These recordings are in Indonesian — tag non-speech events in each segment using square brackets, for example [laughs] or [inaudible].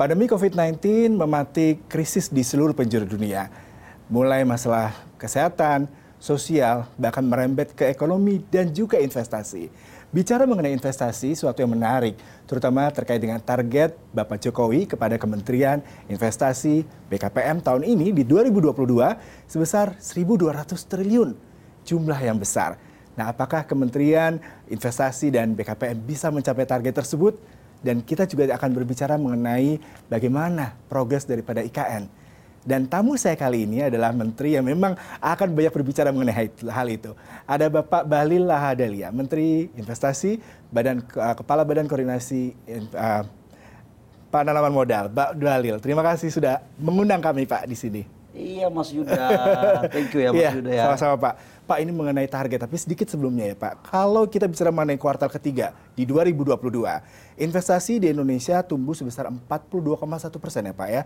Pandemi COVID-19 mematik krisis di seluruh penjuru dunia. Mulai masalah kesehatan, sosial, bahkan merembet ke ekonomi dan juga investasi. Bicara mengenai investasi, suatu yang menarik, terutama terkait dengan target Bapak Jokowi kepada Kementerian Investasi BKPM tahun ini di 2022 sebesar 1.200 triliun. Jumlah yang besar. Nah, apakah Kementerian Investasi dan BKPM bisa mencapai target tersebut? Dan kita juga akan berbicara mengenai bagaimana progres daripada IKN. Dan tamu saya kali ini adalah menteri yang memang akan banyak berbicara mengenai hal itu. Ada Bapak Bahlil Lahadalia, Menteri Investasi, Badan uh, Kepala Badan Koordinasi uh, Penanaman Modal. Pak Bahlil, terima kasih sudah mengundang kami Pak di sini. Iya Mas Yuda, [laughs] thank you ya Mas iya, Yuda ya. Sama-sama Pak. Pak ini mengenai target, tapi sedikit sebelumnya ya Pak. Kalau kita bicara mengenai kuartal ketiga di 2022, investasi di Indonesia tumbuh sebesar 42,1 persen ya Pak ya.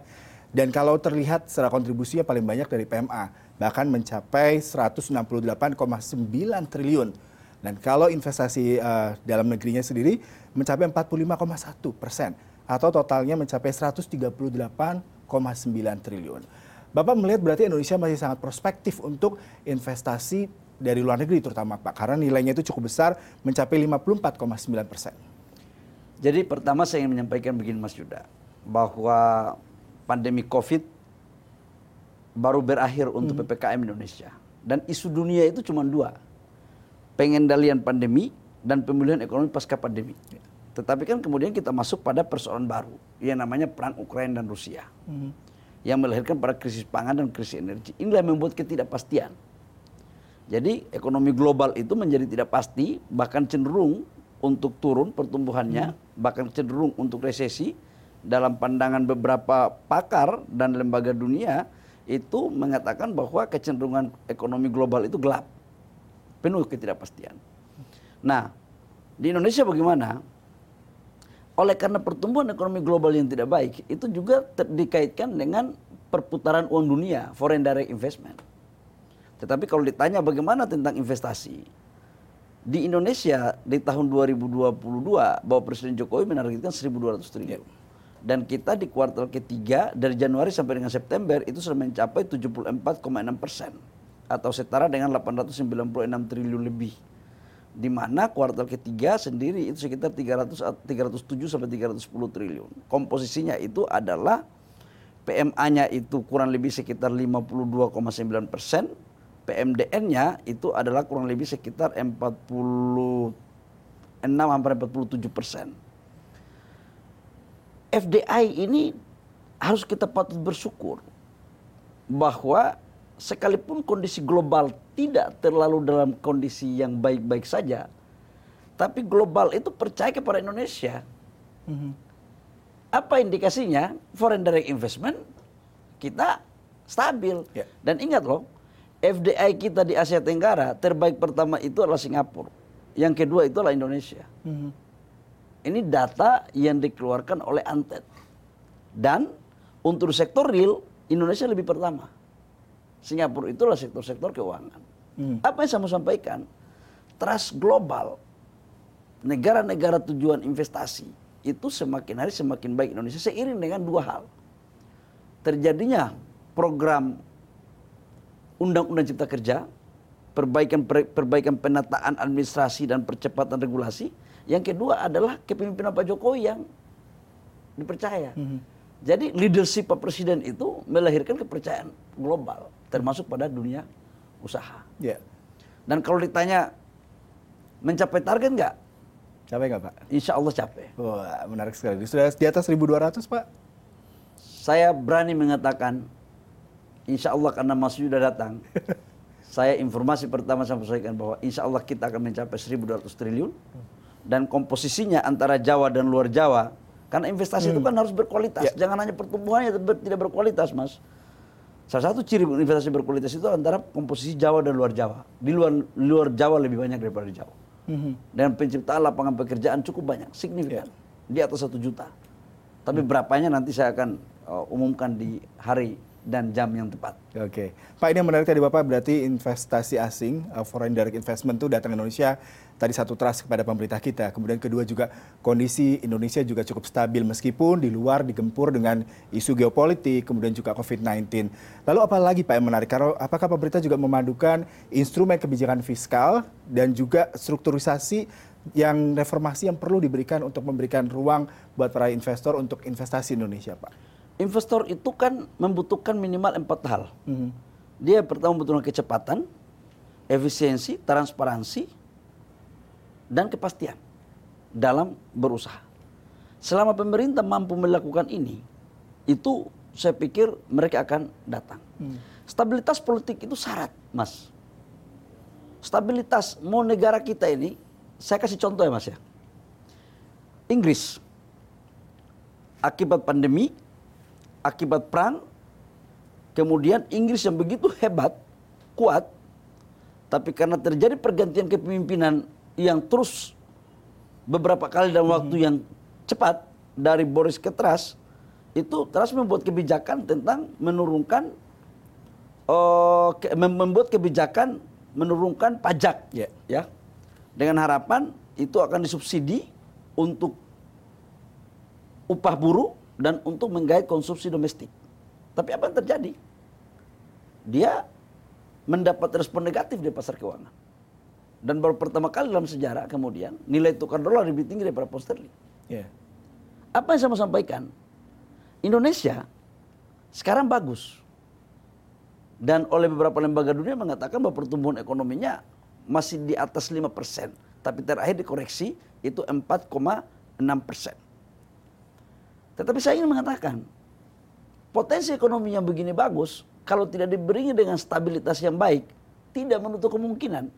Dan kalau terlihat secara kontribusinya paling banyak dari PMA, bahkan mencapai 168,9 triliun. Dan kalau investasi uh, dalam negerinya sendiri mencapai 45,1 persen atau totalnya mencapai 138,9 triliun. Bapak melihat berarti Indonesia masih sangat prospektif untuk investasi dari luar negeri terutama Pak, karena nilainya itu cukup besar mencapai 54,9 persen. Jadi pertama saya ingin menyampaikan begini Mas Yuda, bahwa pandemi COVID baru berakhir untuk hmm. PPKM Indonesia. Dan isu dunia itu cuma dua, pengendalian pandemi dan pemulihan ekonomi pasca pandemi. Ya. Tetapi kan kemudian kita masuk pada persoalan baru, yang namanya perang Ukraina dan Rusia. Hmm yang melahirkan pada krisis pangan dan krisis energi. Inilah yang membuat ketidakpastian. Jadi ekonomi global itu menjadi tidak pasti, bahkan cenderung untuk turun pertumbuhannya, hmm. bahkan cenderung untuk resesi. Dalam pandangan beberapa pakar dan lembaga dunia itu mengatakan bahwa kecenderungan ekonomi global itu gelap, penuh ketidakpastian. Nah, di Indonesia bagaimana? Oleh karena pertumbuhan ekonomi global yang tidak baik itu juga dikaitkan dengan perputaran uang dunia foreign direct investment. Tetapi kalau ditanya bagaimana tentang investasi di Indonesia di tahun 2022 bahwa Presiden Jokowi menargetkan 1.200 triliun. Dan kita di kuartal ketiga dari Januari sampai dengan September itu sudah mencapai 74,6 persen atau setara dengan 896 triliun lebih di mana kuartal ketiga sendiri itu sekitar 300 307 sampai 310 triliun. Komposisinya itu adalah PMA-nya itu kurang lebih sekitar 52,9 persen, PMDN-nya itu adalah kurang lebih sekitar 46 sampai 47 persen. FDI ini harus kita patut bersyukur bahwa sekalipun kondisi global tidak terlalu dalam kondisi yang baik-baik saja, tapi global itu percaya kepada Indonesia. Mm-hmm. Apa indikasinya? Foreign direct investment kita stabil. Yeah. Dan ingat loh, FDI kita di Asia Tenggara terbaik pertama itu adalah Singapura. Yang kedua itu adalah Indonesia. Mm-hmm. Ini data yang dikeluarkan oleh Antet. Dan untuk sektor real, Indonesia lebih pertama. Singapura itulah sektor-sektor keuangan. Hmm. Apa yang saya mau sampaikan? Trust global, negara-negara tujuan investasi itu semakin hari semakin baik Indonesia seiring dengan dua hal. Terjadinya program Undang-Undang Cipta Kerja, perbaikan perbaikan penataan administrasi dan percepatan regulasi. Yang kedua adalah kepemimpinan Pak Jokowi yang dipercaya. Hmm. Jadi leadership Pak Presiden itu melahirkan kepercayaan global termasuk pada dunia usaha. Yeah. Dan kalau ditanya mencapai target nggak? Capek nggak Pak? Insya Allah capek. Wah menarik sekali. Sudah di atas 1.200 Pak? Saya berani mengatakan Insya Allah karena Mas sudah datang. [laughs] saya informasi pertama saya sampaikan bahwa Insya Allah kita akan mencapai 1.200 triliun. Dan komposisinya antara Jawa dan luar Jawa. Karena investasi hmm. itu kan harus berkualitas. Yeah. Jangan hanya pertumbuhannya tidak berkualitas Mas. Salah satu ciri investasi berkualitas itu antara komposisi Jawa dan luar Jawa. Di luar luar Jawa lebih banyak daripada di Jawa. Mm-hmm. Dan penciptaan lapangan pekerjaan cukup banyak, signifikan. Yeah. Di atas satu juta. Tapi mm. berapanya nanti saya akan uh, umumkan di hari dan jam yang tepat. Oke, Pak ini yang menarik tadi Bapak berarti investasi asing, uh, foreign direct investment itu datang ke Indonesia tadi satu trust kepada pemerintah kita. Kemudian kedua juga kondisi Indonesia juga cukup stabil meskipun di luar digempur dengan isu geopolitik, kemudian juga COVID-19. Lalu apa lagi Pak yang menarik? Karena apakah pemerintah juga memadukan instrumen kebijakan fiskal dan juga strukturisasi yang reformasi yang perlu diberikan untuk memberikan ruang buat para investor untuk investasi Indonesia, Pak? investor itu kan membutuhkan minimal empat hal. Mm-hmm. Dia pertama membutuhkan kecepatan, efisiensi, transparansi, dan kepastian dalam berusaha. Selama pemerintah mampu melakukan ini, itu saya pikir mereka akan datang. Hmm. Stabilitas politik itu syarat, Mas. Stabilitas mau negara kita ini, saya kasih contoh ya Mas ya. Inggris, akibat pandemi, akibat perang, kemudian Inggris yang begitu hebat, kuat, tapi karena terjadi pergantian kepemimpinan yang terus beberapa kali dalam hmm. waktu yang cepat dari Boris ke Truss, itu Truss membuat kebijakan tentang menurunkan, uh, ke, membuat kebijakan menurunkan pajak, yeah. ya, dengan harapan itu akan disubsidi untuk upah buruh dan untuk menggait konsumsi domestik. Tapi apa yang terjadi? Dia mendapat respon negatif di pasar keuangan. Dan baru pertama kali dalam sejarah kemudian nilai tukar dolar lebih tinggi daripada pound sterling. Yeah. Apa yang saya mau sampaikan? Indonesia sekarang bagus. Dan oleh beberapa lembaga dunia mengatakan bahwa pertumbuhan ekonominya masih di atas 5%. Tapi terakhir dikoreksi itu 4,6%. Tetapi saya ingin mengatakan, potensi ekonomi yang begini bagus, kalau tidak diberi dengan stabilitas yang baik, tidak menutup kemungkinan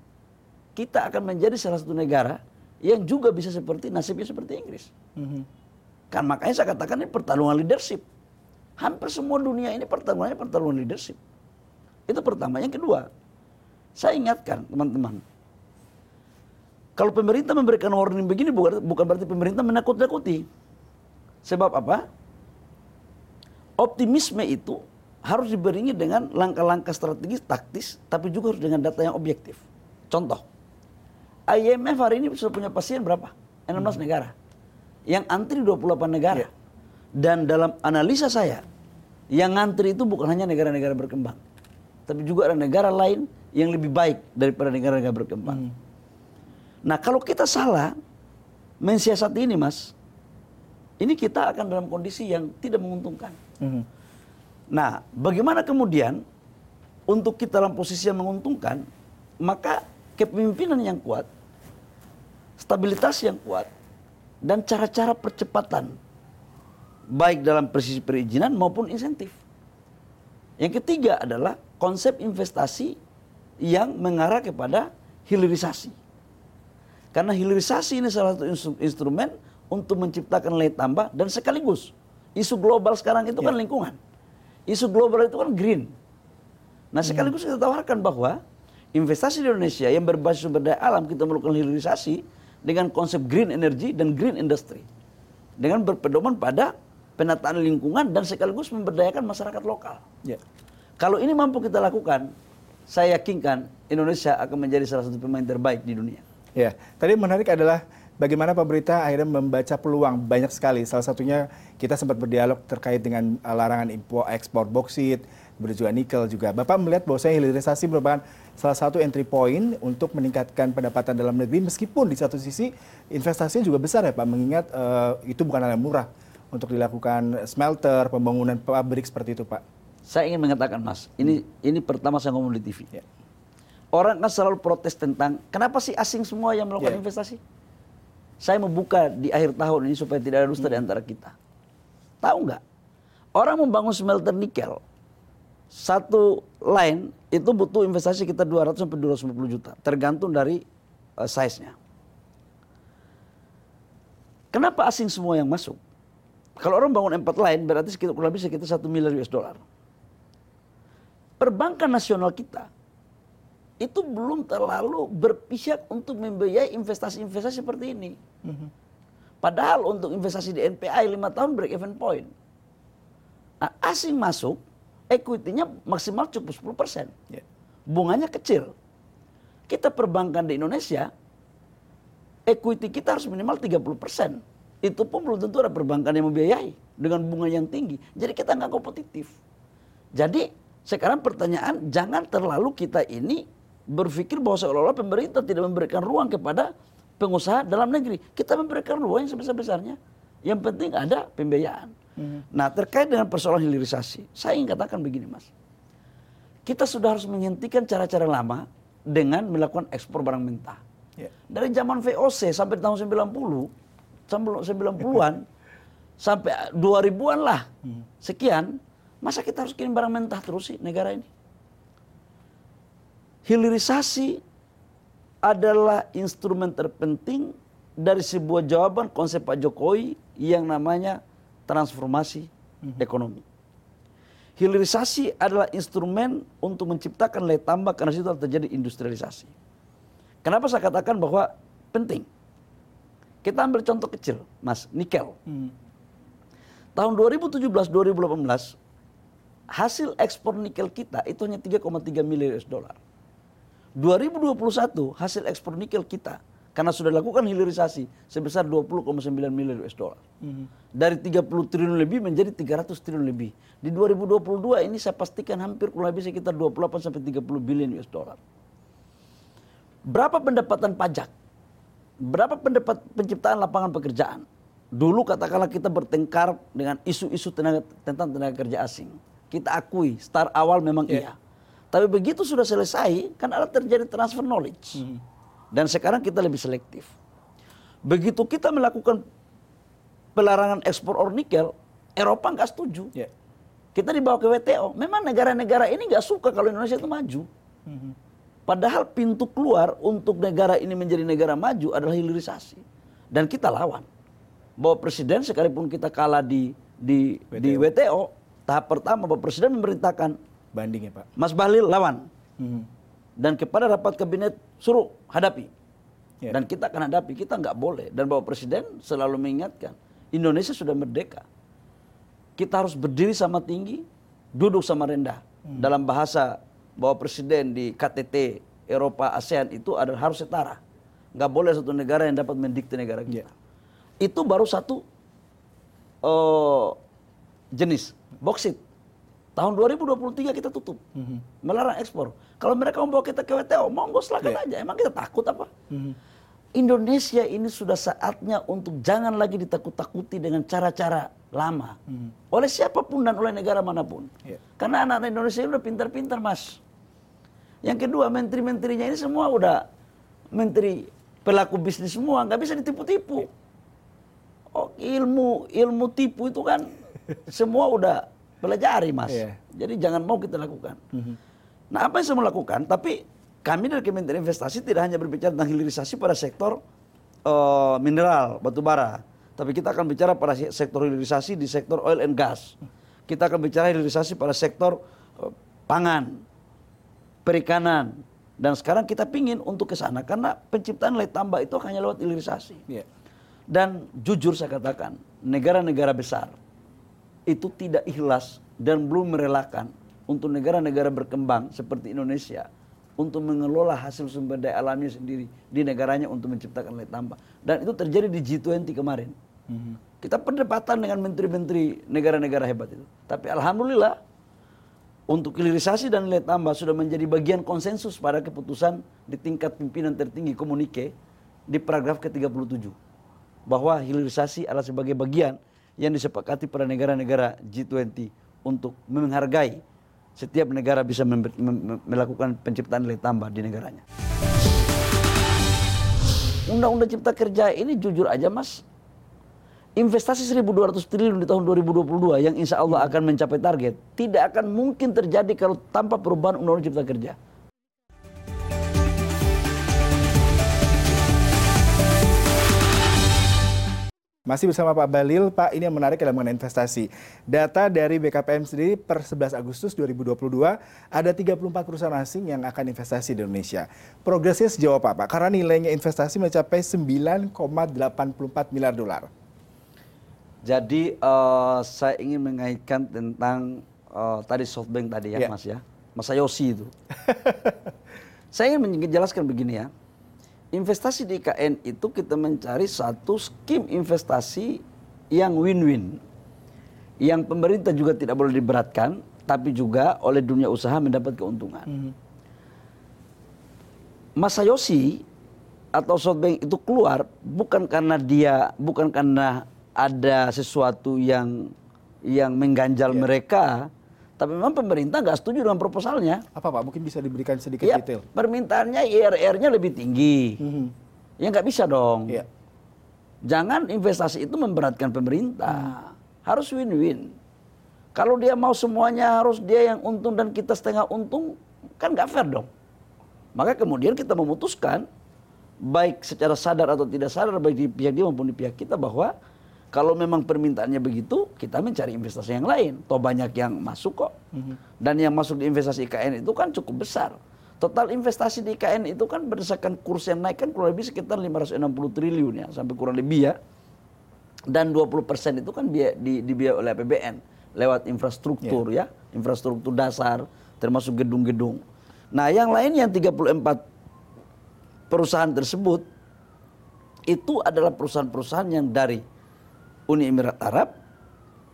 kita akan menjadi salah satu negara yang juga bisa seperti nasibnya seperti Inggris. Mm-hmm. Kan makanya saya katakan ini pertarungan leadership. Hampir semua dunia ini pertarungannya pertarungan leadership. Itu pertama. Yang kedua, saya ingatkan teman-teman, kalau pemerintah memberikan warning begini bukan berarti pemerintah menakut-nakuti. Sebab apa? Optimisme itu harus diberinya dengan langkah-langkah strategis, taktis, tapi juga harus dengan data yang objektif. Contoh, IMF hari ini sudah punya pasien berapa? 16 hmm. negara. Yang antri 28 negara. Yeah. Dan dalam analisa saya, yang antri itu bukan hanya negara-negara berkembang. Tapi juga ada negara lain yang lebih baik daripada negara-negara berkembang. Hmm. Nah kalau kita salah mensiasati ini mas, ini kita akan dalam kondisi yang tidak menguntungkan. Mm-hmm. Nah, bagaimana kemudian untuk kita dalam posisi yang menguntungkan, maka kepemimpinan yang kuat, stabilitas yang kuat, dan cara-cara percepatan, baik dalam presisi perizinan maupun insentif. Yang ketiga adalah konsep investasi yang mengarah kepada hilirisasi. Karena hilirisasi ini salah satu instrumen untuk menciptakan nilai tambah dan sekaligus isu global sekarang itu kan ya. lingkungan. Isu global itu kan green. Nah hmm. sekaligus kita tawarkan bahwa investasi di Indonesia yang berbasis sumber daya alam kita melakukan hilirisasi dengan konsep green energy dan green industry. Dengan berpedoman pada penataan lingkungan dan sekaligus memberdayakan masyarakat lokal. Yeah. Kalau ini mampu kita lakukan, saya yakinkan Indonesia akan menjadi salah satu pemain terbaik di dunia. Ya, tadi menarik adalah bagaimana pemerintah akhirnya membaca peluang banyak sekali. Salah satunya kita sempat berdialog terkait dengan larangan impor ekspor boksit, kemudian juga nikel juga. Bapak melihat bahwa saya hilirisasi merupakan salah satu entry point untuk meningkatkan pendapatan dalam negeri meskipun di satu sisi investasinya juga besar ya Pak, mengingat uh, itu bukan hal yang murah untuk dilakukan smelter, pembangunan pabrik seperti itu Pak. Saya ingin mengatakan Mas, ini hmm. ini pertama saya ngomong di TV. Ya. Orang kan selalu protes tentang kenapa sih asing semua yang melakukan yeah. investasi? Saya membuka di akhir tahun ini supaya tidak ada dusta hmm. di antara kita. Tahu nggak? Orang membangun smelter nikel, satu line itu butuh investasi kita 200 sampai 250 juta, tergantung dari uh, size-nya. Kenapa asing semua yang masuk? Kalau orang bangun empat line berarti sekitar kurang lebih sekitar satu miliar US dollar. Perbankan nasional kita itu belum terlalu berpihak untuk membiayai investasi-investasi seperti ini. Mm-hmm. Padahal untuk investasi di NPI lima tahun break even point. Nah, asing masuk equity-nya maksimal cukup 10 persen. Ya. Bunganya kecil. Kita perbankan di Indonesia, equity kita harus minimal 30 persen. Itu pun belum tentu ada perbankan yang membiayai dengan bunga yang tinggi. Jadi kita nggak kompetitif. Jadi sekarang pertanyaan, jangan terlalu kita ini berpikir bahwa seolah-olah pemerintah tidak memberikan ruang kepada pengusaha dalam negeri. Kita memberikan ruang yang sebesar-besarnya. Yang penting ada pembiayaan. Nah terkait dengan persoalan hilirisasi, saya ingin katakan begini mas. Kita sudah harus menghentikan cara-cara lama dengan melakukan ekspor barang mentah. Ya. Dari zaman VOC sampai tahun 90, sampai 90-an, sampai 2000-an lah, sekian, masa kita harus kirim barang mentah terus sih negara ini? Hilirisasi adalah instrumen terpenting dari sebuah jawaban konsep Pak Jokowi yang namanya transformasi ekonomi. Hilirisasi adalah instrumen untuk menciptakan nilai tambah karena situ terjadi industrialisasi. Kenapa saya katakan bahwa penting? Kita ambil contoh kecil, Mas, nikel. Tahun 2017-2018 hasil ekspor nikel kita itu hanya 3,3 miliar US dollar. 2021 hasil ekspor nikel kita karena sudah dilakukan hilirisasi sebesar 20,9 miliar US dollar. Dari 30 triliun lebih menjadi 300 triliun lebih. Di 2022 ini saya pastikan hampir kurang lebih sekitar 28 sampai 30 bilion US dollar. Berapa pendapatan pajak? Berapa pendapat penciptaan lapangan pekerjaan? Dulu katakanlah kita bertengkar dengan isu-isu tenaga, tentang tenaga kerja asing. Kita akui, start awal memang Yeah. iya. Tapi begitu sudah selesai, kan ada terjadi transfer knowledge. Dan sekarang kita lebih selektif. Begitu kita melakukan pelarangan ekspor or nikel, Eropa nggak setuju. Ya. Kita dibawa ke WTO. Memang negara-negara ini nggak suka kalau Indonesia itu maju. Padahal pintu keluar untuk negara ini menjadi negara maju adalah hilirisasi. Dan kita lawan. Bahwa presiden sekalipun kita kalah di di di WTO, tahap pertama Bapak Presiden memerintahkan Banding ya Pak. Mas Bahlil lawan. Mhm. Dan kepada rapat kabinet suruh hadapi. Ya. Dan kita akan hadapi, kita nggak boleh. Dan Bapak Presiden selalu mengingatkan, Indonesia sudah merdeka. Kita harus berdiri sama tinggi, duduk sama rendah. Dalam bahasa Bapak Presiden di KTT Eropa ASEAN itu adalah harus setara. Nggak boleh satu negara yang dapat mendikte negara kita. Itu baru satu eh, jenis, boksit. Tahun 2023 kita tutup. Melarang ekspor. Kalau mereka membawa kita ke WTO, monggo silakan aja. Emang kita takut apa? Indonesia ini sudah saatnya untuk jangan lagi ditakut-takuti dengan cara-cara lama. Oleh siapa pun dan oleh negara mana pun. Iya. Karena anak-anak Indonesia ini udah pintar-pintar, Mas. Yang kedua, menteri-menterinya ini semua udah menteri pelaku bisnis semua, nggak bisa ditipu-tipu. Oh, ilmu ilmu tipu itu kan [laughs] semua udah pelajari, Mas. Iya. Jadi jangan mau kita lakukan. Nah, apa yang saya mau lakukan? Tapi kami dari Kementerian Investasi tidak hanya berbicara tentang hilirisasi pada sektor eh, mineral, batu bara. Tapi kita akan bicara pada se- sektor hilirisasi di sektor oil and gas. Kita akan bicara hilirisasi pada sektor eh, pangan, perikanan. Dan sekarang kita pingin untuk ke sana karena penciptaan nilai tambah itu hanya lewat hilirisasi. Ya. Dan jujur saya katakan, negara-negara besar itu tidak ikhlas dan belum merelakan untuk negara-negara berkembang seperti Indonesia untuk mengelola hasil sumber daya alamnya sendiri di negaranya untuk menciptakan nilai tambah. Dan itu terjadi di G20 kemarin. Kita perdebatan dengan menteri-menteri negara-negara hebat itu. Tapi alhamdulillah untuk hilirisasi dan nilai tambah sudah menjadi bagian konsensus pada keputusan di tingkat pimpinan tertinggi komunike di paragraf ke-37 bahwa hilirisasi adalah sebagai bagian yang disepakati pada negara-negara G20 untuk menghargai setiap negara bisa melakukan penciptaan nilai tambah di negaranya. Undang-undang Cipta Kerja ini jujur aja Mas, investasi 1.200 triliun di tahun 2022 yang insya Allah akan mencapai target tidak akan mungkin terjadi kalau tanpa perubahan Undang-Undang Cipta Kerja. Masih bersama Pak Balil, Pak ini yang menarik adalah mengenai investasi. Data dari BKPM sendiri per 11 Agustus 2022 ada 34 perusahaan asing yang akan investasi di Indonesia. Progresnya sejauh apa Pak? Karena nilainya investasi mencapai 9,84 miliar dolar. Jadi eh, saya ingin mengaitkan tentang uh, tadi SoftBank tadi ya Ya. Mas ya, Mas Yosi itu. [laughs] Saya ingin menjelaskan begini ya, investasi di IKN itu kita mencari satu skim investasi yang win-win, yang pemerintah juga tidak boleh diberatkan, tapi juga oleh dunia usaha mendapat keuntungan. Mas Yosi atau SoftBank itu keluar bukan karena dia bukan karena ada sesuatu yang yang mengganjal mereka, tapi memang pemerintah nggak setuju dengan proposalnya. Apa Pak? Mungkin bisa diberikan sedikit Ya, detail. permintaannya IRR-nya lebih tinggi. Mhm. Ya nggak bisa dong. Iya. Jangan investasi itu memberatkan pemerintah. Harus win-win. Kalau dia mau semuanya harus dia yang untung dan kita setengah untung, kan nggak fair dong. Maka kemudian kita memutuskan, baik secara sadar atau tidak sadar, baik di pihak dia maupun di pihak kita bahwa kalau memang permintaannya begitu, kita mencari investasi yang lain. Toh banyak yang masuk kok. Dan yang masuk di investasi IKN itu kan cukup besar. Total investasi di IKN itu kan berdasarkan kurs yang naik kan kurang lebih sekitar 560 triliun ya, sampai kurang lebih ya. Dan 20% itu kan biaya, di, dibiayai oleh APBN lewat infrastruktur ya, infrastruktur dasar termasuk gedung-gedung. Nah, yang lain yang 34 perusahaan tersebut itu adalah perusahaan-perusahaan yang dari Uni Emirat Arab,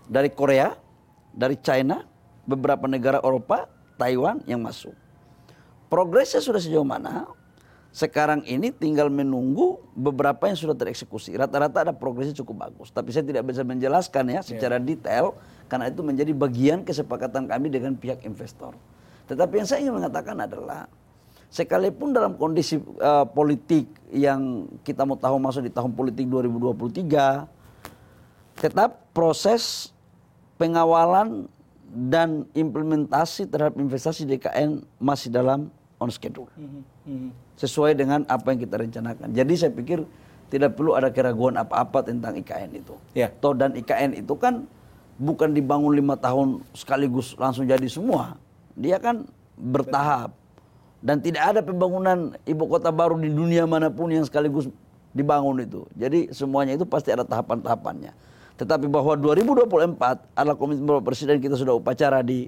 dari Korea, dari China, beberapa negara Eropa, Taiwan yang masuk. Progresnya sudah sejauh mana? Sekarang ini tinggal menunggu beberapa yang sudah tereksekusi. Rata-rata ada progresnya cukup bagus. Tapi saya tidak bisa menjelaskan ya secara detail karena itu menjadi bagian kesepakatan kami dengan pihak investor. Tetapi yang saya ingin mengatakan adalah sekalipun dalam kondisi eh, politik yang kita mau tahu masuk di tahun politik 2023 tetap proses pengawalan dan implementasi terhadap investasi DKN masih dalam on schedule. Sesuai dengan apa yang kita rencanakan. Jadi saya pikir tidak perlu ada keraguan apa-apa tentang IKN itu. Ya. Toh dan IKN itu kan bukan dibangun lima tahun sekaligus langsung jadi semua. Dia kan bertahap. Dan tidak ada pembangunan ibu kota baru di dunia mana pun yang sekaligus dibangun itu. Jadi semuanya itu pasti ada tahapan-tahapannya. Tetapi bahwa 2024 adalah komitmen Bapak Presiden kita sudah upacara di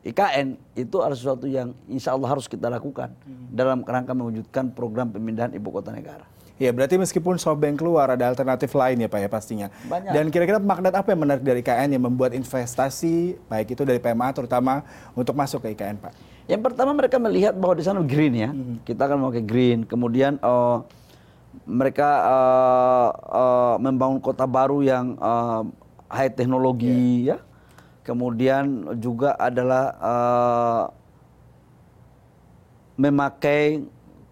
IKN itu adalah sesuatu yang insya Allah harus kita lakukan dalam kerangka mewujudkan program pemindahan ibu kota negara. Ya, berarti meskipun SoftBank keluar ada alternatif lain ya Pak ya pastinya. Banyak. Dan kira-kira magnet apa yang menarik dari IKN yang membuat investasi baik itu dari PMA terutama untuk masuk ke IKN Pak? Yang pertama mereka melihat bahwa di sana green ya, kita akan memakai green. Kemudian eh, mereka eh, eh, membangun kota baru yang eh, high teknologi ya. Kemudian juga adalah eh, memakai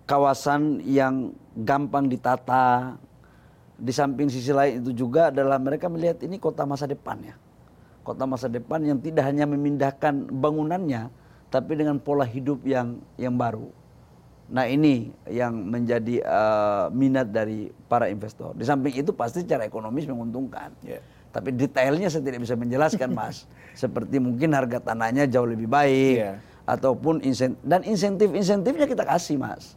kawasan yang gampang ditata. Di samping sisi lain itu juga adalah mereka melihat ini kota masa depan ya. Kota masa depan yang tidak hanya memindahkan bangunannya, tapi dengan pola hidup yang yang baru. Nah ini yang menjadi eh, minat dari para investor. Di samping itu pasti secara ekonomis menguntungkan. Ya. Tapi detailnya saya tidak bisa menjelaskan mas. [laughs] Seperti mungkin harga tanahnya jauh lebih baik. Iya. Ataupun insentif. Dan insentif-insentifnya kita kasih mas.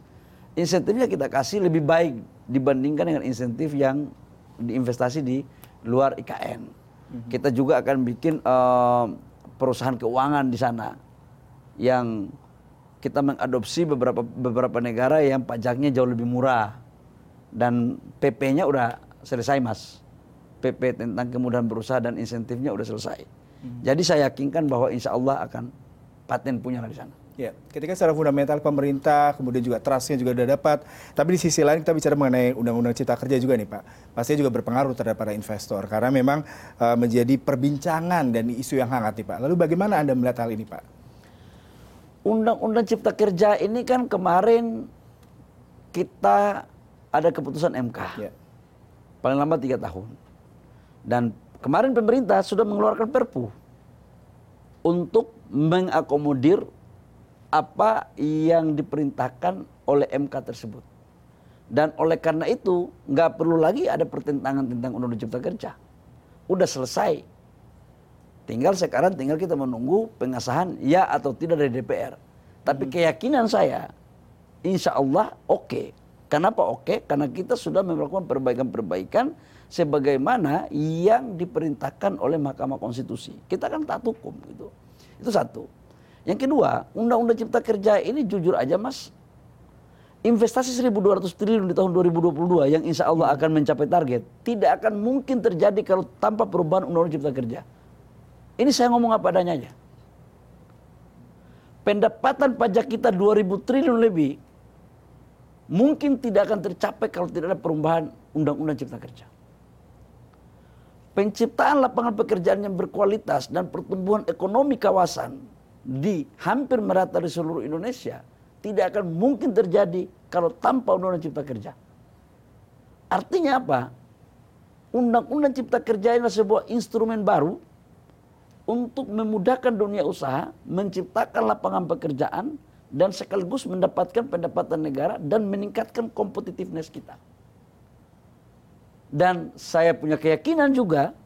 Insentifnya kita kasih lebih baik dibandingkan dengan insentif yang diinvestasi di luar IKN. Kita juga akan bikin eh, perusahaan keuangan di sana yang kita mengadopsi beberapa beberapa negara yang pajaknya jauh lebih murah dan PP-nya udah selesai mas. PP tentang kemudahan berusaha dan insentifnya udah selesai. Jadi saya yakinkan bahwa insya Allah akan paten punya di sana. Ya, ketika secara fundamental pemerintah, kemudian juga trustnya juga sudah dapat. Tapi di sisi lain kita bicara mengenai undang-undang cipta kerja juga nih Pak. Pastinya juga berpengaruh terhadap para investor karena memang eh, menjadi perbincangan dan isu yang hangat nih Pak. Lalu bagaimana Anda melihat hal ini Pak? Undang-undang Cipta Kerja ini kan kemarin kita ada keputusan MK. Ya. Paling lama tiga tahun. Dan kemarin pemerintah sudah mengeluarkan perpu untuk mengakomodir apa yang diperintahkan oleh MK tersebut. Dan oleh karena itu nggak perlu lagi ada pertentangan tentang Undang-Undang Cipta Kerja. Udah selesai. Tinggal sekarang tinggal kita menunggu pengesahan ya atau tidak dari DPR. Tapi keyakinan saya, insya Allah oke. Kenapa oke? Karena kita sudah melakukan perbaikan-perbaikan sebagaimana yang diperintahkan oleh Mahkamah Konstitusi. Kita kan taat hukum gitu. Itu satu. Yang kedua, Undang-Undang Cipta Kerja ini jujur aja Mas, investasi 1.200 triliun di tahun 2022 yang insya Allah akan mencapai target, tidak akan mungkin terjadi kalau tanpa perubahan Undang-Undang Cipta Kerja. Ini saya ngomong apa adanya aja. Pendapatan pajak kita 2.000 triliun lebih, mungkin tidak akan tercapai kalau tidak ada perubahan Undang-Undang Cipta Kerja. Penciptaan lapangan pekerjaan yang berkualitas dan pertumbuhan ekonomi kawasan di hampir merata di seluruh Indonesia tidak akan mungkin terjadi kalau tanpa Undang-Undang Cipta Kerja. Artinya apa? Undang-Undang Cipta Kerja adalah sebuah instrumen baru untuk memudahkan dunia usaha, menciptakan lapangan pekerjaan, dan sekaligus mendapatkan pendapatan negara dan meningkatkan kompetitiveness kita. Dan saya punya keyakinan juga,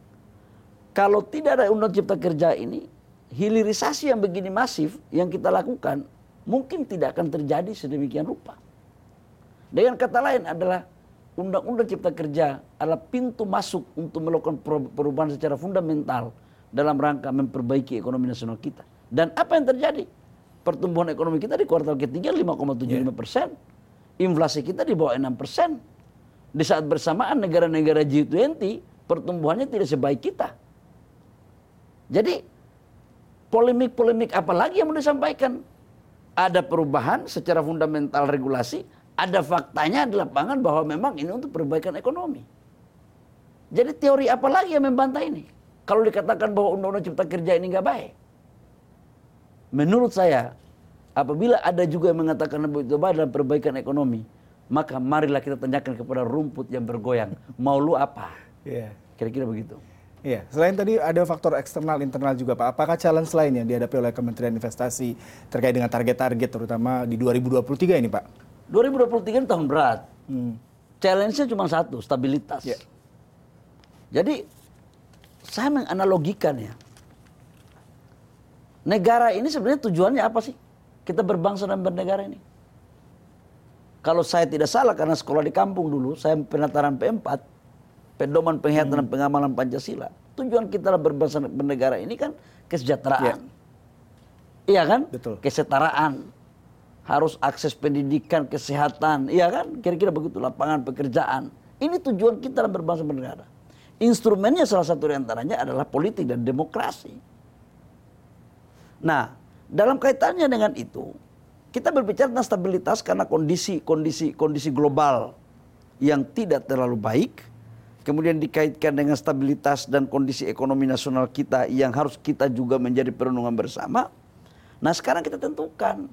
kalau tidak ada undang cipta kerja ini, hilirisasi yang begini masif yang kita lakukan, mungkin tidak akan terjadi sedemikian rupa. Dengan kata lain adalah undang-undang cipta kerja adalah pintu masuk untuk melakukan perubahan secara fundamental dalam rangka memperbaiki ekonomi nasional kita. Dan apa yang terjadi? Pertumbuhan ekonomi kita di kuartal ketiga 5,75 yeah. persen. Inflasi kita di bawah 6 persen di saat bersamaan negara-negara G20 pertumbuhannya tidak sebaik kita. Jadi polemik-polemik apa lagi yang mau disampaikan? Ada perubahan secara fundamental regulasi, ada faktanya di lapangan bahwa memang ini untuk perbaikan ekonomi. Jadi teori apa lagi yang membantah ini? Kalau dikatakan bahwa undang-undang cipta kerja ini nggak baik. Menurut saya, apabila ada juga yang mengatakan bahwa itu baik dalam perbaikan ekonomi, maka marilah kita tanyakan kepada rumput yang bergoyang. Mau lu apa? Iya. Kira-kira begitu. Iya, selain tadi ada faktor eksternal internal juga Pak. Apakah challenge lain yang dihadapi oleh Kementerian Investasi terkait dengan target-target terutama di 2023 ini Pak? 2023 ini tahun berat. Hmm. Challenge-nya cuma satu, stabilitas. Yeah. Jadi saya menganalogikan ya. Negara ini sebenarnya tujuannya apa sih? Kita berbangsa dan bernegara ini. Kalau saya tidak salah karena sekolah di kampung dulu, saya penataran P4, pedoman penghayatan hmm. dan pengamalan Pancasila. Tujuan kita berbangsa dan bernegara ini kan kesejahteraan. Ya. Iya kan? Betul. Kesetaraan. Harus akses pendidikan, kesehatan. Iya kan? Kira-kira begitu. Lapangan pekerjaan. Ini tujuan kita dalam berbangsa dan bernegara. Instrumennya salah satu di antaranya adalah politik dan demokrasi. Nah, dalam kaitannya dengan itu, kita berbicara tentang stabilitas karena kondisi kondisi kondisi global yang tidak terlalu baik, kemudian dikaitkan dengan stabilitas dan kondisi ekonomi nasional kita yang harus kita juga menjadi perenungan bersama. Nah sekarang kita tentukan,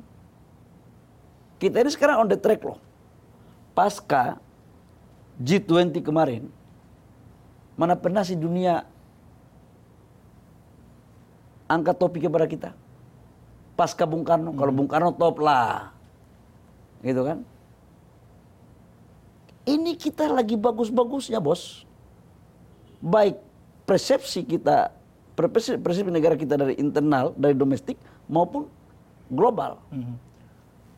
kita ini sekarang on the track loh. Pasca G20 kemarin, mana pernah sih dunia angkat topi kepada kita? pasca Bung Karno. Hmm. Kalau Bung Karno top lah. Gitu kan. Ini kita lagi bagus-bagusnya bos. Baik persepsi kita, persepsi, persepsi negara kita dari internal, dari domestik maupun global. Hmm.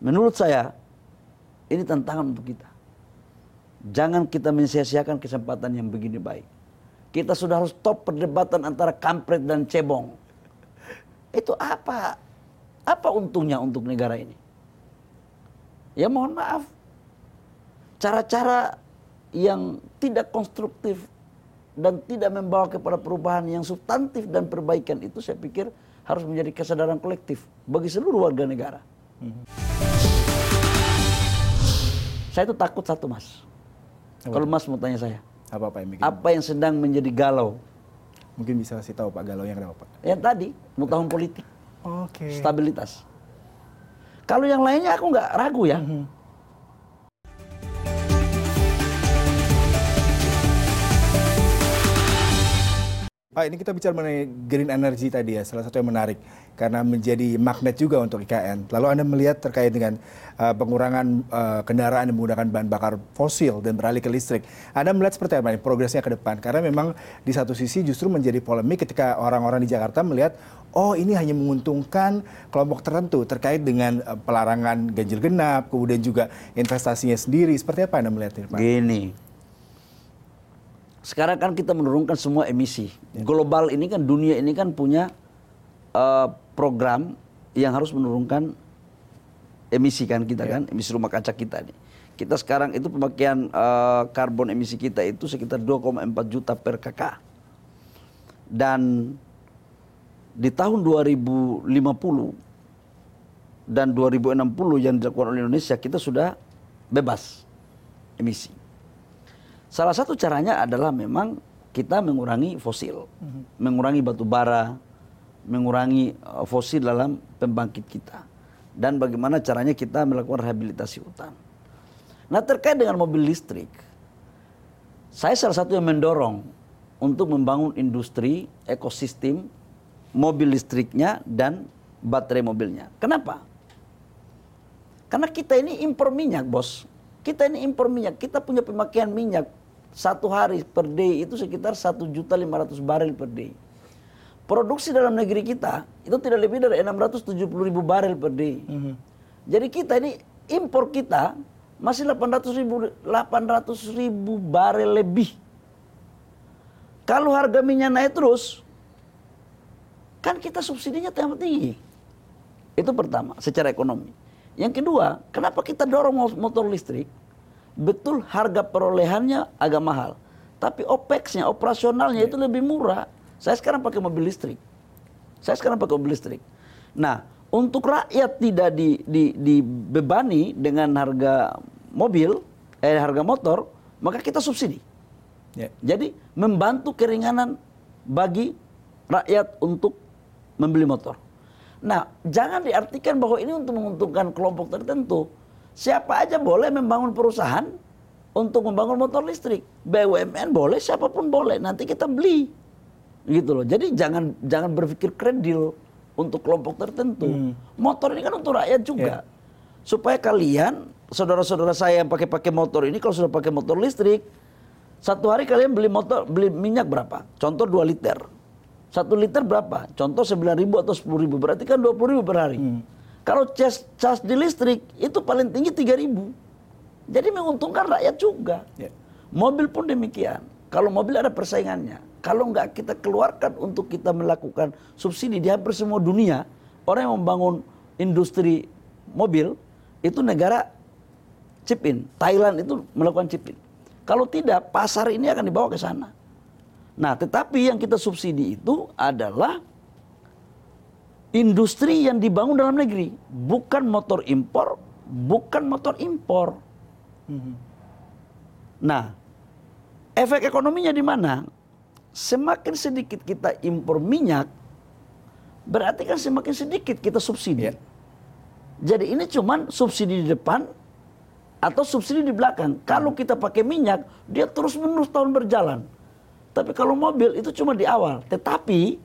Menurut saya, ini tantangan untuk kita. Jangan kita mensia-siakan kesempatan yang begini baik. Kita sudah harus top perdebatan antara kampret dan cebong. Itu apa? Apa untungnya untuk negara ini? Ya mohon maaf. Cara-cara yang tidak konstruktif dan tidak membawa kepada perubahan yang substantif dan perbaikan itu saya pikir harus menjadi kesadaran kolektif bagi seluruh warga negara. Hmm. Saya itu takut satu mas. Kalau mas mau tanya saya. Apa apa yang bikin? Apa yang sedang menjadi galau? Mungkin bisa kasih tahu Pak galau yang kenapa Pak? Yang tadi, mau tahun politik. Okay. Stabilitas. Kalau yang lainnya aku nggak ragu ya. Mm -hmm. Pak, ini kita bicara mengenai green energy tadi ya, salah satu yang menarik karena menjadi magnet juga untuk IKN. Lalu Anda melihat terkait dengan uh, pengurangan uh, kendaraan yang menggunakan bahan bakar fosil dan beralih ke listrik. Anda melihat seperti apa nih progresnya ke depan? Karena memang di satu sisi justru menjadi polemik ketika orang-orang di Jakarta melihat oh ini hanya menguntungkan kelompok tertentu terkait dengan uh, pelarangan ganjil genap, kemudian juga investasinya sendiri. Seperti apa Anda melihatnya, Pak? Gini, sekarang kan kita menurunkan semua emisi. Ya. Global ini kan dunia ini kan punya uh, program yang harus menurunkan emisi kan kita kan, emisi rumah kaca kita nih. Kita sekarang itu pemakaian eh, karbon emisi kita itu sekitar 2,4 juta per kakak. Dan di tahun 2050 dan 2060 yang dilakukan oleh Indonesia kita sudah bebas emisi. Salah satu caranya adalah memang kita mengurangi fosil, mengurangi batu bara, mengurangi uh, fosil dalam pembangkit kita. Dan bagaimana caranya kita melakukan rehabilitasi hutan. Nah terkait dengan mobil listrik, saya salah satu yang mendorong untuk membangun industri ekosistem mobil listriknya dan baterai mobilnya. Kenapa? Karena kita ini impor minyak, bos. Kita ini impor minyak. Kita punya pemakaian minyak satu hari per day itu sekitar satu juta lima ratus barel per day. Produksi dalam negeri kita itu tidak lebih dari 670 ribu barel per day. Jadi kita ini impor kita masih 800 ribu, 800 ribu barel lebih. Kalau harga minyak naik terus, kan kita subsidinya tambah tinggi. Itu pertama, secara ekonomi. Yang kedua, kenapa kita dorong motor listrik? Betul harga perolehannya agak mahal. Tapi OPEX-nya, operasionalnya itu lebih murah. Saya sekarang pakai mobil listrik. Saya sekarang pakai mobil listrik. Nah, untuk rakyat tidak di, di, dibebani dengan harga mobil, eh harga motor, maka kita subsidi. Yeah. Jadi membantu keringanan bagi rakyat untuk membeli motor. Nah, jangan diartikan bahwa ini untuk menguntungkan kelompok tertentu. Siapa aja boleh membangun perusahaan untuk membangun motor listrik. BUMN boleh, siapa pun boleh. Nanti kita beli. Gitu loh. Jadi jangan jangan berpikir kredil untuk kelompok tertentu. Hmm. Motor ini kan untuk rakyat juga. Yeah. Supaya kalian, saudara-saudara saya yang pakai-pakai motor ini kalau sudah pakai motor listrik, satu hari kalian beli motor beli minyak berapa? Contoh 2 liter. Satu liter berapa? Contoh 9 ribu atau 10 ribu. Berarti kan 20 ribu per hari. Hmm. Kalau cas, cas di listrik itu paling tinggi 3000. Jadi menguntungkan rakyat juga. Yeah. Mobil pun demikian. Kalau mobil ada persaingannya. Kalau nggak kita keluarkan untuk kita melakukan subsidi di hampir semua dunia, orang yang membangun industri mobil itu negara chip in. Thailand itu melakukan chip in. Kalau tidak, pasar ini akan dibawa ke sana. Nah, tetapi yang kita subsidi itu adalah industri yang dibangun dalam negeri, bukan motor impor, bukan motor impor. Nah, efek ekonominya di mana? Semakin sedikit kita impor minyak, berarti kan semakin sedikit kita subsidi. Yeah. Jadi ini cuman subsidi di depan atau subsidi di belakang. Kalau kita pakai minyak, dia terus menerus tahun berjalan. Tapi kalau mobil itu cuma di awal. Tetapi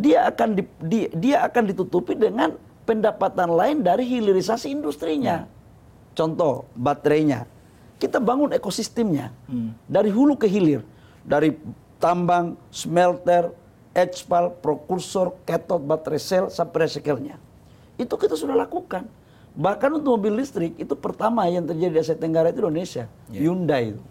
dia akan di, di, dia akan ditutupi dengan pendapatan lain dari hilirisasi industrinya. Hmm. Contoh baterainya. Kita bangun ekosistemnya hmm. dari hulu ke hilir, dari tambang, smelter, HPAL, prokursor, cathode, baterai sel sampai recycle-nya. Itu kita sudah lakukan. Bahkan untuk mobil listrik itu pertama yang terjadi di Asia Tenggara itu Indonesia, yeah. Hyundai itu.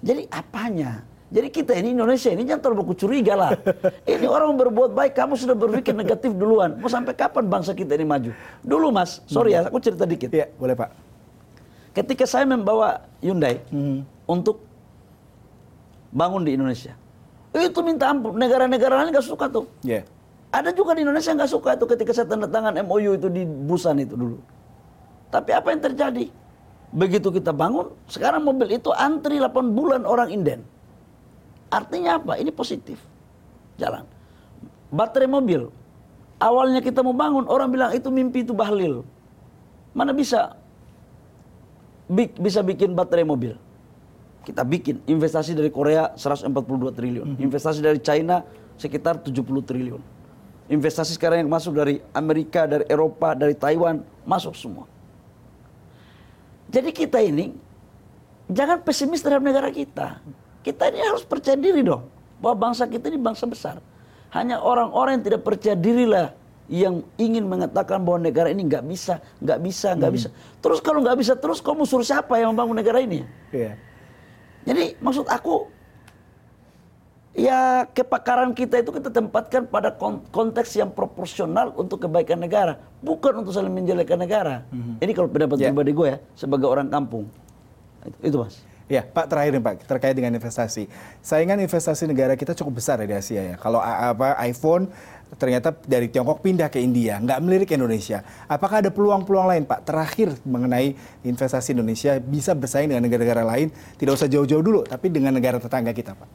Jadi apanya? Jadi kita ini Indonesia ini jangan terlalu curiga lah. [laughs] Ini orang berbuat baik, kamu sudah berpikir negatif duluan. Mau sampai kapan bangsa kita ini maju? Dulu mas, sorry ya, aku cerita dikit. Iya, boleh pak. Ketika saya membawa Hyundai hmm. untuk bangun di Indonesia, itu minta ampun. Negara-negara lain nggak suka tuh. Yeah. Ada juga di Indonesia nggak suka itu ketika saya tanda tangan MOU itu di Busan itu dulu. Tapi apa yang terjadi? Begitu kita bangun, sekarang mobil itu antri 8 bulan orang inden. Artinya apa? Ini positif. Jalan. Baterai mobil. Awalnya kita mau bangun, orang bilang itu mimpi itu bahlil. Mana bisa bisa bikin baterai mobil? Kita bikin investasi dari Korea 142 triliun, mm -hmm. investasi dari China sekitar 70 triliun. Investasi sekarang yang masuk dari Amerika, dari Eropa, dari Taiwan, masuk semua. Jadi kita ini jangan pesimis terhadap negara kita. Kita ini harus percaya diri dong bahwa bangsa kita ini bangsa besar. Hanya orang-orang yang tidak percaya dirilah yang ingin mengatakan bahwa negara ini nggak bisa, nggak bisa, nggak hmm. bisa. Terus kalau nggak bisa terus, kamu suruh siapa yang membangun negara ini? Yeah. Jadi maksud aku Ya kepakaran kita itu kita tempatkan pada konteks yang proporsional untuk kebaikan negara, bukan untuk saling menjelekkan negara. Mm-hmm. Ini kalau pendapat yeah. pribadi gue ya, sebagai orang kampung. Itu, itu mas. Ya, Pak terakhir nih Pak terkait dengan investasi. Saingan investasi negara kita cukup besar di Asia ya. Kalau apa iPhone ternyata dari Tiongkok pindah ke India, nggak melirik Indonesia. Apakah ada peluang-peluang lain Pak terakhir mengenai investasi Indonesia bisa bersaing dengan negara-negara lain? Tidak usah jauh-jauh dulu, tapi dengan negara tetangga kita Pak.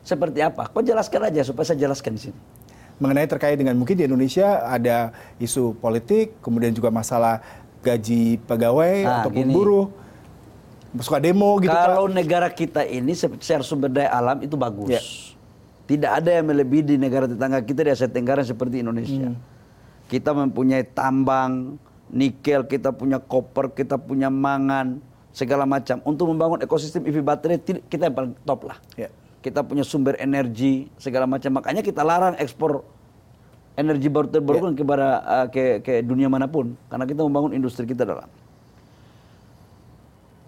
Seperti apa? Kau jelaskan aja supaya saya jelaskan di sini. Mengenai terkait dengan mungkin di Indonesia ada isu politik, kemudian juga masalah gaji pegawai nah, ataupun gini. buruh, suka demo gitu. Kalau Pak. negara kita ini secara sumber daya alam itu bagus. Ya. Tidak ada yang melebihi di negara tetangga kita di Asia Tenggara seperti Indonesia. Hmm. Kita mempunyai tambang, nikel, kita punya koper, kita punya mangan, segala macam. Untuk membangun ekosistem EV baterai kita yang paling top lah. Ya kita punya sumber energi segala macam makanya kita larang ekspor energi baru terbarukan yeah. kepada uh, ke ke dunia mana pun karena kita membangun industri kita dalam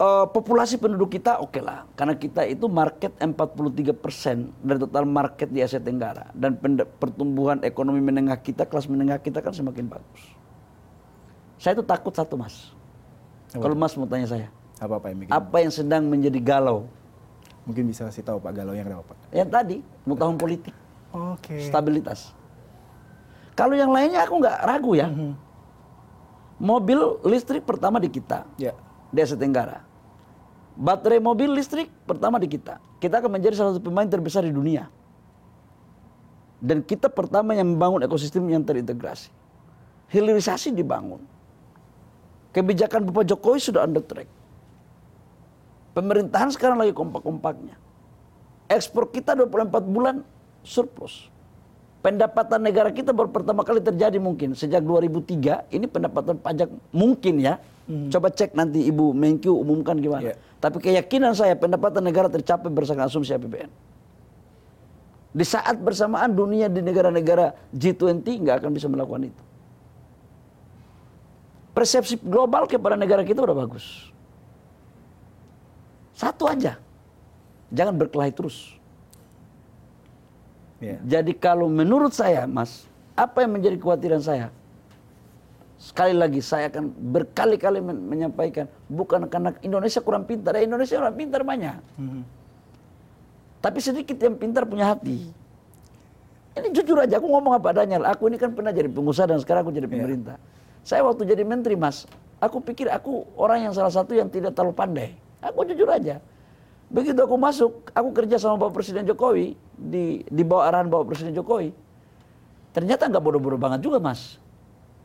uh, populasi penduduk kita oke okay lah karena kita itu market 43 persen dari total market di Asia Tenggara dan pertumbuhan ekonomi menengah kita kelas menengah kita kan semakin bagus saya itu takut satu mas kalau mas mau tanya saya apa apa yang apa yang sedang menjadi galau Mungkin bisa kasih tahu Pak Galau yang kenapa Pak? Yang tadi, mau tahun politik. Oke. Okay. Stabilitas. Kalau yang lainnya aku nggak ragu ya. Mm -hmm. Mobil listrik pertama di kita. Yeah. Di Asia Tenggara. Baterai mobil listrik pertama di kita. Kita akan menjadi salah satu pemain terbesar di dunia. Dan kita pertama yang membangun ekosistem yang terintegrasi. Hilirisasi dibangun. Kebijakan Bapak Jokowi sudah under track Pemerintahan sekarang lagi kompak-kompaknya. Ekspor kita 24 bulan surplus. Pendapatan negara kita baru pertama kali terjadi mungkin sejak 2003. Ini pendapatan pajak mungkin ya. Hmm. Coba cek nanti Ibu Menkyu umumkan gimana. Yeah. Tapi keyakinan saya pendapatan negara tercapai berdasarkan asumsi APBN. Di saat bersamaan dunia di negara-negara G20 nggak akan bisa melakukan itu. Persepsi global kepada negara kita udah bagus. Satu aja. Jangan berkelahi terus. Yeah. Jadi kalau menurut saya, Mas, apa yang menjadi kekhawatiran saya? Sekali lagi saya akan berkali-kali menyampaikan bukan karena Indonesia kurang pintar, ya Indonesia orang pintar banyak. Mm -hmm. Tapi sedikit yang pintar punya hati. Ini jujur aja, aku ngomong apa adanya. Aku ini kan pernah jadi pengusaha dan sekarang aku jadi iya. pemerintah. Yeah. Saya waktu jadi menteri, Mas, aku pikir aku orang yang salah satu yang tidak terlalu pandai. Aku jujur aja. Begitu aku masuk, aku kerja sama Bapak Presiden Jokowi di di bawah arahan Bapak Presiden Jokowi. Ternyata nggak bodoh-bodoh banget juga, Mas.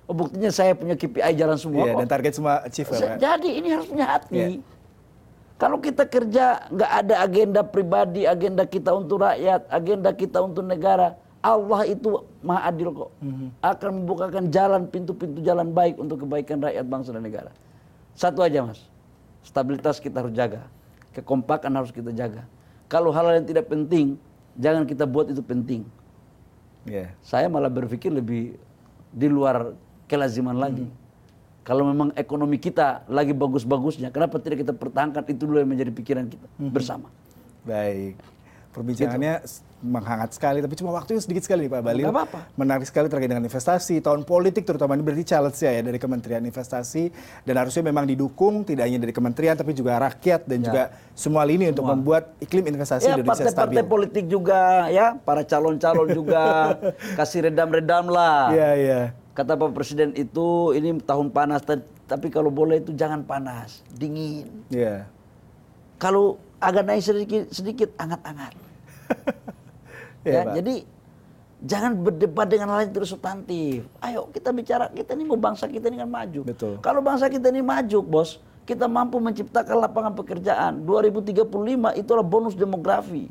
Oh, buktinya saya punya KPI jalan semua yeah, kok. dan target semua achieve ya, Jadi ini harus punya hati. Yeah. Kalau kita kerja nggak ada agenda pribadi, agenda kita untuk rakyat, agenda kita untuk negara, Allah itu maha adil kok. Mm -hmm. Akan membukakan jalan, pintu-pintu jalan baik untuk kebaikan rakyat bangsa dan negara. Satu aja mas, Stabilitas kita harus jaga. Kekompakan harus kita jaga. Kalau hal-hal yang tidak penting, jangan kita buat itu penting. Yeah. Saya malah berpikir lebih di luar kelaziman lagi. Hmm. Kalau memang ekonomi kita lagi bagus-bagusnya, kenapa tidak kita pertahankan itu dulu yang menjadi pikiran kita hmm. bersama. Baik. Perbincangannya gitu menghangat sekali, tapi cuma waktunya sedikit sekali nih Pak Bali. apa-apa. Menarik sekali terkait dengan investasi, tahun politik terutama ini berarti challenge ya, ya dari Kementerian Investasi dan harusnya memang didukung tidak hanya dari kementerian tapi juga rakyat dan ya. juga semua lini semua. untuk membuat iklim investasi ya, Indonesia partai, stabil. Partai politik juga ya, para calon-calon juga [laughs] kasih redam-redam lah. Iya, iya. Kata Pak Presiden itu ini tahun panas tapi kalau boleh itu jangan panas, dingin. Iya. Kalau agak naik sedikit sedikit angat-angat. [laughs] ya, ya jadi jangan berdebat dengan hal yang terus substantif. Ayo kita bicara kita ini mau bangsa kita ini kan maju. Betul. Kalau bangsa kita ini maju, bos, kita mampu menciptakan lapangan pekerjaan. 2035 itulah bonus demografi.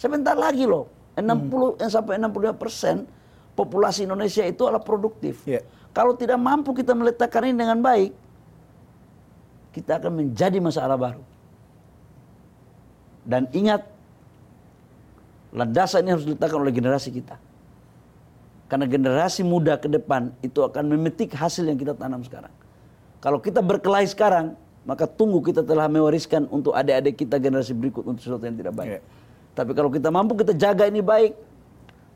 Sebentar lagi loh, 60 hmm. sampai 65 persen populasi Indonesia itu adalah produktif. Yeah. Kalau tidak mampu kita meletakkan ini dengan baik, kita akan menjadi masalah baru. Dan ingat, landasan ini harus diletakkan oleh generasi kita. Karena generasi muda ke depan itu akan memetik hasil yang kita tanam sekarang. Kalau kita berkelahi sekarang, maka tunggu kita telah mewariskan untuk adik-adik kita generasi berikut untuk sesuatu yang tidak baik. Yeah. Tapi kalau kita mampu kita jaga ini baik,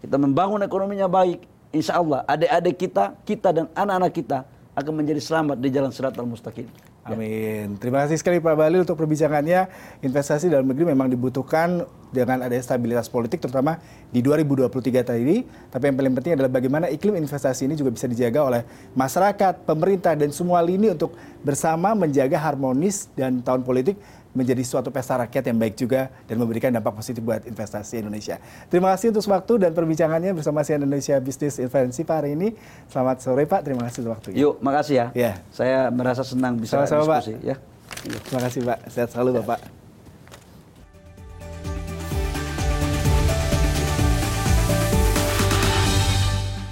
kita membangun ekonominya baik, insya Allah adik-adik kita, kita dan anak-anak kita akan menjadi selamat di jalan siratal mustaqim. Amin. Terima kasih sekali Pak Balil untuk perbincangannya. Investasi dalam negeri memang dibutuhkan dengan adanya stabilitas politik terutama di 2023 tadi. Tapi yang paling penting adalah bagaimana iklim investasi ini juga bisa dijaga oleh masyarakat, pemerintah dan semua lini untuk bersama menjaga harmonis dan tahun politik menjadi suatu pesta rakyat yang baik juga dan memberikan dampak positif buat investasi Indonesia. Terima kasih untuk waktu dan perbincangannya bersama si Indonesia Business Invensi Pak hari ini. Selamat sore Pak, terima kasih untuk waktunya. Yuk, makasih ya. Ya. Saya merasa senang bisa Sama-sama, Pak. diskusi ya. Terima kasih Pak, sehat selalu Bapak.